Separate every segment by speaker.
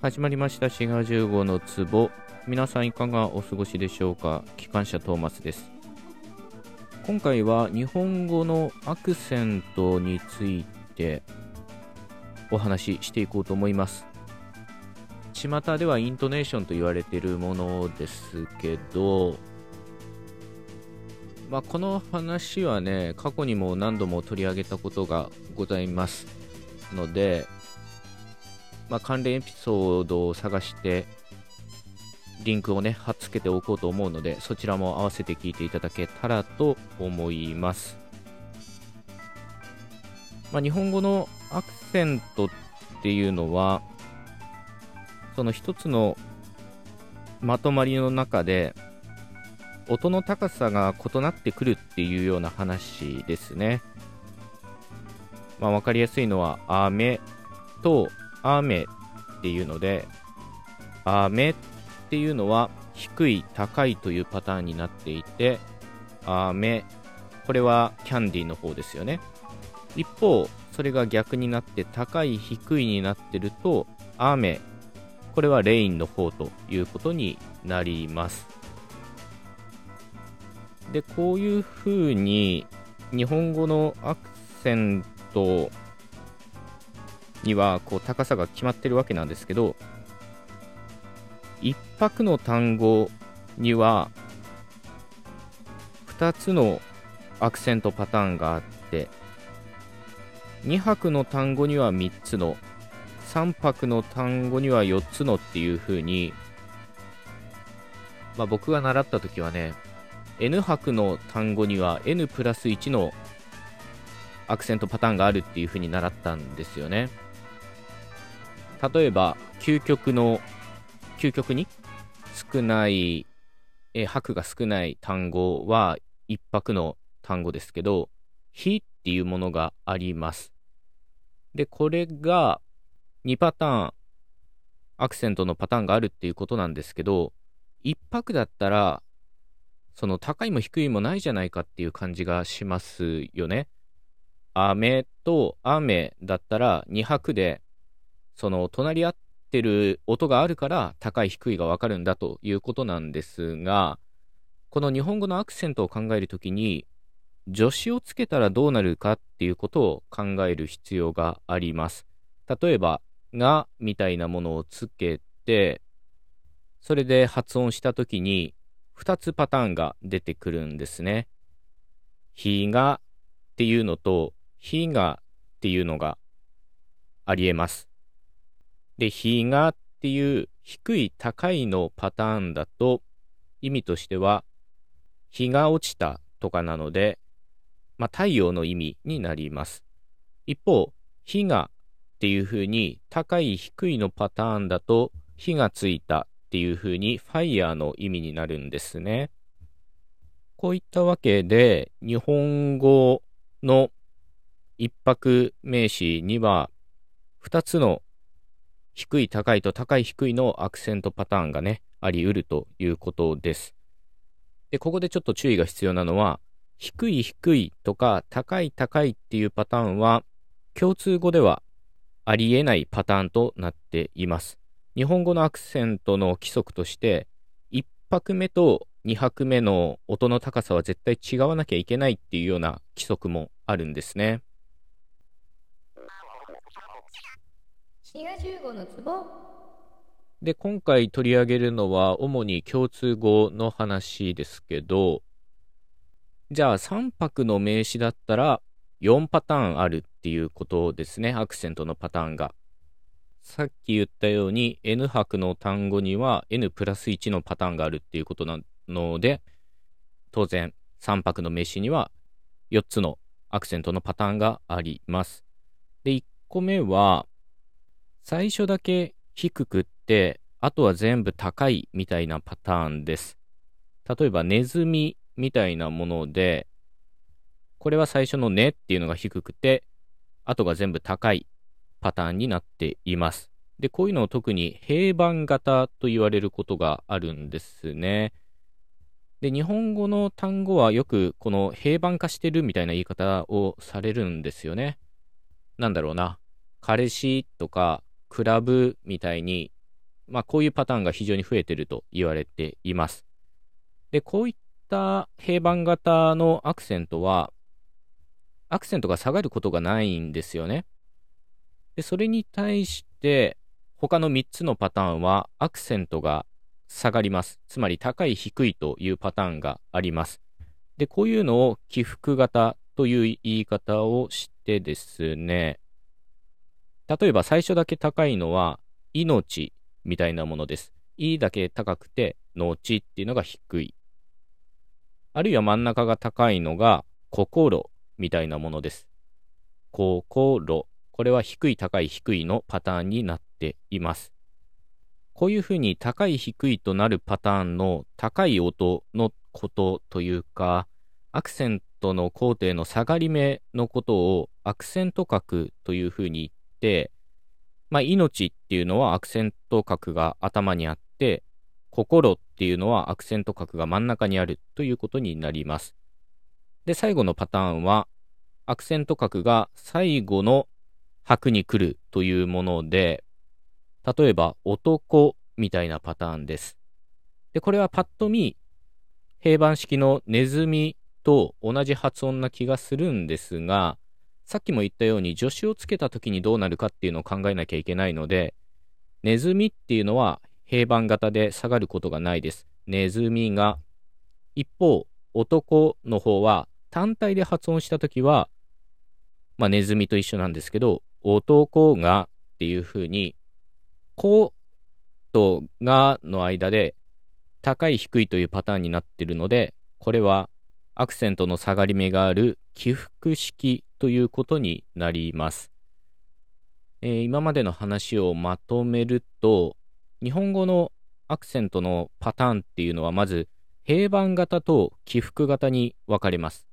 Speaker 1: 始まりました。滋賀15の壺。皆さんいかがお過ごしでしょうか？機関車トーマスです。今回は日本語のアクセントについてお話ししていこうと思います。巷ではイントネーションと言われているものですけどまあ、この話はね過去にも何度も取り上げたことがございますのでまあ、関連エピソードを探してリンクをね貼っつけておこうと思うのでそちらも合わせて聞いていただけたらと思います、まあ、日本語のアクセントっていうのはその一つのまとまりの中で音の高さが異なってくるっていうような話ですね。まあ、分かりやすいのは、雨と雨っていうので、雨っていうのは低い、高いというパターンになっていて、雨、これはキャンディーの方ですよね。一方、それが逆になって高い、低いになってると、雨、これはレインの方ということになります。で、こういう風に日本語のアクセントにはこう高さが決まってるわけなんですけど1拍の単語には2つのアクセントパターンがあって2拍の単語には3つの3拍の単語には4つのっていう風にまあ僕が習った時はね N 拍の単語には N プラス1のアクセントパターンがあるっていう風に習ったんですよね。例えば、究極の、究極に？少ない、え拍が少ない単語は一拍の単語ですけど、非っていうものがあります。で、これが2パターン、アクセントのパターンがあるっていうことなんですけど、一拍だったら、その高いも低いもないじゃないかっていう感じがしますよね。雨と雨だったら2拍でその隣り合ってる音があるから高い低いがわかるんだということなんですが、この日本語のアクセントを考えるときに、助詞をつけたらどうなるかっていうことを考える必要があります。例えば、がみたいなものをつけて、それで発音したときに、2つパターンが出てくるんですね。ひがっていうのと、ひがっていうのがありえます。で、日がっていう低い高いのパターンだと意味としては日が落ちたとかなので、まあ、太陽の意味になります。一方、火がっていう風に高い低いのパターンだと火がついたっていう風にファイヤーの意味になるんですね。こういったわけで日本語の一泊名詞には2つの低い高いと高い低いのアクセントパターンがね、あり得るということです。で、ここでちょっと注意が必要なのは、低い低いとか高い高いっていうパターンは、共通語ではありえないパターンとなっています。日本語のアクセントの規則として、1拍目と2拍目の音の高さは絶対違わなきゃいけないっていうような規則もあるんですね。ので、今回取り上げるのは主に共通語の話ですけど、じゃあ3拍の名詞だったら4パターンあるっていうことですね、アクセントのパターンが。さっき言ったように N 拍の単語には N プラス1のパターンがあるっていうことなので、当然3拍の名詞には4つのアクセントのパターンがあります。で、1個目は、最初だけ低くって、あとは全部高いみたいなパターンです。例えば、ネズミみたいなもので、これは最初のねっていうのが低くて、あとが全部高いパターンになっています。で、こういうのを特に平板型と言われることがあるんですね。で、日本語の単語はよくこの平板化してるみたいな言い方をされるんですよね。なんだろうな。彼氏とかクラブみたいにまあ、こういうパターンが非常に増えてると言われています。で、こういった平板型のアクセントは、アクセントが下がることがないんですよね。で、それに対して、他の3つのパターンはアクセントが下がります。つまり高い低いというパターンがあります。で、こういうのを起伏型という言い方をしてですね、例えば最初だけ高いのは命みたいなものです。いだけ高くて、のちっていうのが低い。あるいは真ん中が高いのが心みたいなものです。心。これは低い高い低いのパターンになっています。こういうふうに高い低いとなるパターンの高い音のことというか、アクセントの工程の下がり目のことをアクセント角というふうに言って、まあ、命っていうのはアクセント角が頭にあって、心っていうのはアクセント角が真ん中にあるということになります。で、最後のパターンは、アクセント角が最後の拍に来るというもので、例えば男みたいなパターンです。で、これはパッと見、平板式のネズミと同じ発音な気がするんですが、さっきも言ったように助詞をつけた時にどうなるかっていうのを考えなきゃいけないので、ネズミっていうのは平板型で下がることがないです。ネズミが。一方、男の方は単体で発音した時は、まあ、ネズミと一緒なんですけど、男がっていうふうに、ことがの間で高い低いというパターンになっているので、これはアクセントの下がり目がある起伏式ということになります。えー、今までの話をまとめると、日本語のアクセントのパターンっていうのはまず平板型と起伏型に分かれます。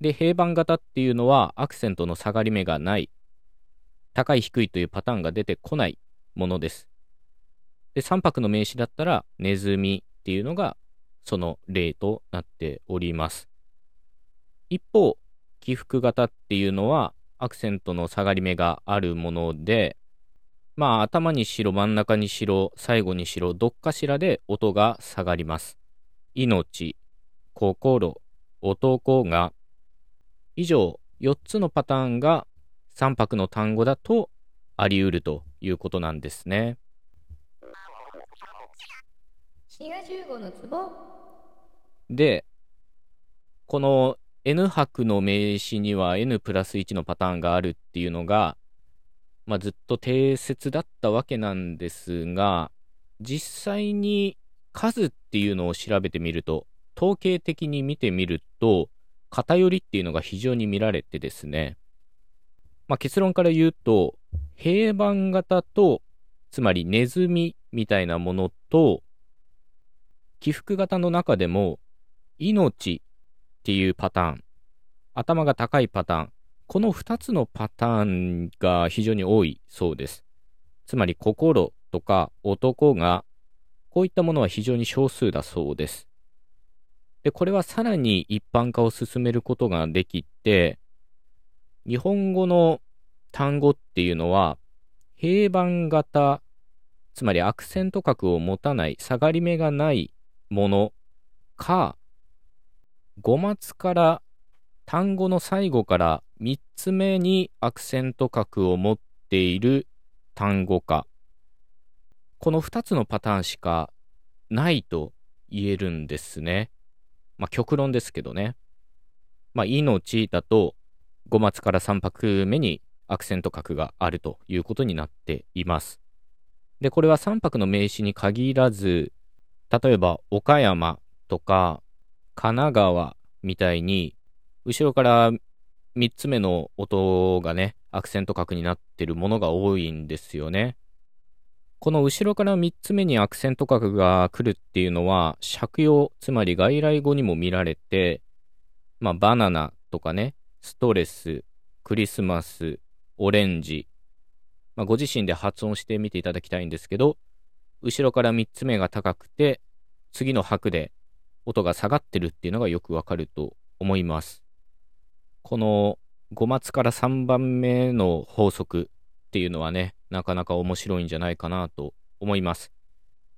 Speaker 1: で、平板型っていうのはアクセントの下がり目がない、高い低いというパターンが出てこないものです。で、三拍の名詞だったら、ネズミっていうのがその例となっております。一方、起伏型っていうのは、アクセントの下がり目があるもので、まあ、頭にしろ、真ん中にしろ、最後にしろ、どっかしらで音が下がります。命、心、男が、以上、4つのパターンが3拍の単語だとあり得るということなんですね。で、この N 拍の名詞には N プラス1のパターンがあるっていうのが、まあ、ずっと定説だったわけなんですが、実際に数っていうのを調べてみると、統計的に見てみると、偏りっていうのが非常に見られてですね、まあ、結論から言うと、平板型と、つまりネズミみたいなものと、起伏型の中でも、命っていうパターン、頭が高いパターン、この2つのパターンが非常に多いそうです。つまり心とか男が、こういったものは非常に少数だそうです。で、これはさらに一般化を進めることができて、日本語の単語っていうのは、平板型、つまりアクセント角を持たない、下がり目がないものか、語末から単語の最後から3つ目にアクセント角を持っている単語か。この2つのパターンしかないと言えるんですね。まあ極論ですけどね。まあ命だと5末から3拍目にアクセント角があるということになっています。で、これは3拍の名詞に限らず、例えば岡山とか神奈川みたいに、後ろから3つ目の音がね、アクセント角になってるものが多いんですよね。この後ろから3つ目にアクセント角が来るっていうのは、借用、つまり外来語にも見られて、まあ、バナナとかね、ストレス、クリスマス、オレンジ、まあ、ご自身で発音してみていただきたいんですけど、後ろから3つ目が高くて、次の拍で音が下がってるっていうのがよくわかると思います。この5末から3番目の法則っていうのはね、なかなか面白いんじゃないかなと思います。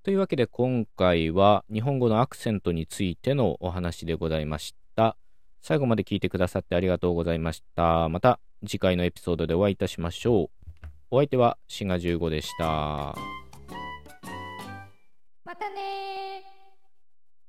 Speaker 1: というわけで今回は日本語のアクセントについてのお話でございました。最後まで聞いてくださってありがとうございました。また次回のエピソードでお会いいたしましょう。お相手はシンガ15でした。
Speaker 2: またね